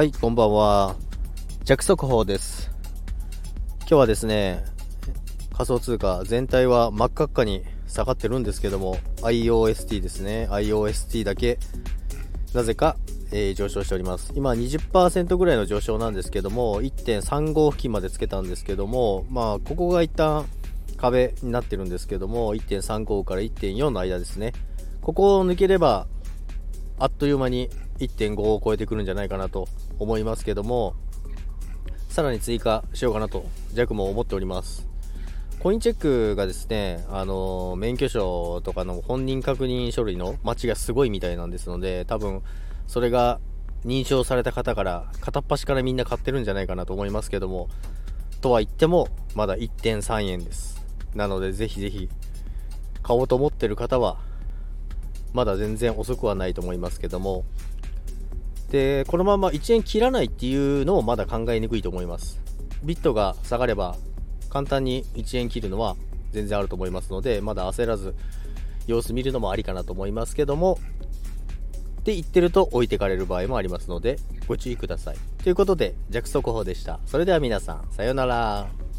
はい、こんばんは。弱速報です。今日はですね、仮想通貨全体は真っ赤っかに下がってるんですけども、IOST ですね。IOST だけ、なぜか、えー上昇しております。今20%ぐらいの上昇なんですけども、1.35付近までつけたんですけども、まあ、ここが一旦壁になってるんですけども、1.35から1.4の間ですね。ここを抜ければ、あっという間に1.5を超えてくるんじゃないかなと思いますけども、さらに追加しようかなと、弱も思っております。コインチェックがですね、あの免許証とかの本人確認書類の待ちがすごいみたいなんですので、多分、それが認証された方から、片っ端からみんな買ってるんじゃないかなと思いますけども、とは言っても、まだ1.3円です。なので、ぜひぜひ、買おうと思ってる方は、まだ全然遅くはないと思いますけども、で、このまま1円切らないっていうのもまだ考えにくいと思います。ビットが下がれば、簡単に1円切るのは全然あると思いますので、まだ焦らず、様子見るのもありかなと思いますけども、って言ってると置いてかれる場合もありますので、ご注意ください。ということで、弱速報でした。それでは皆さん、さようなら。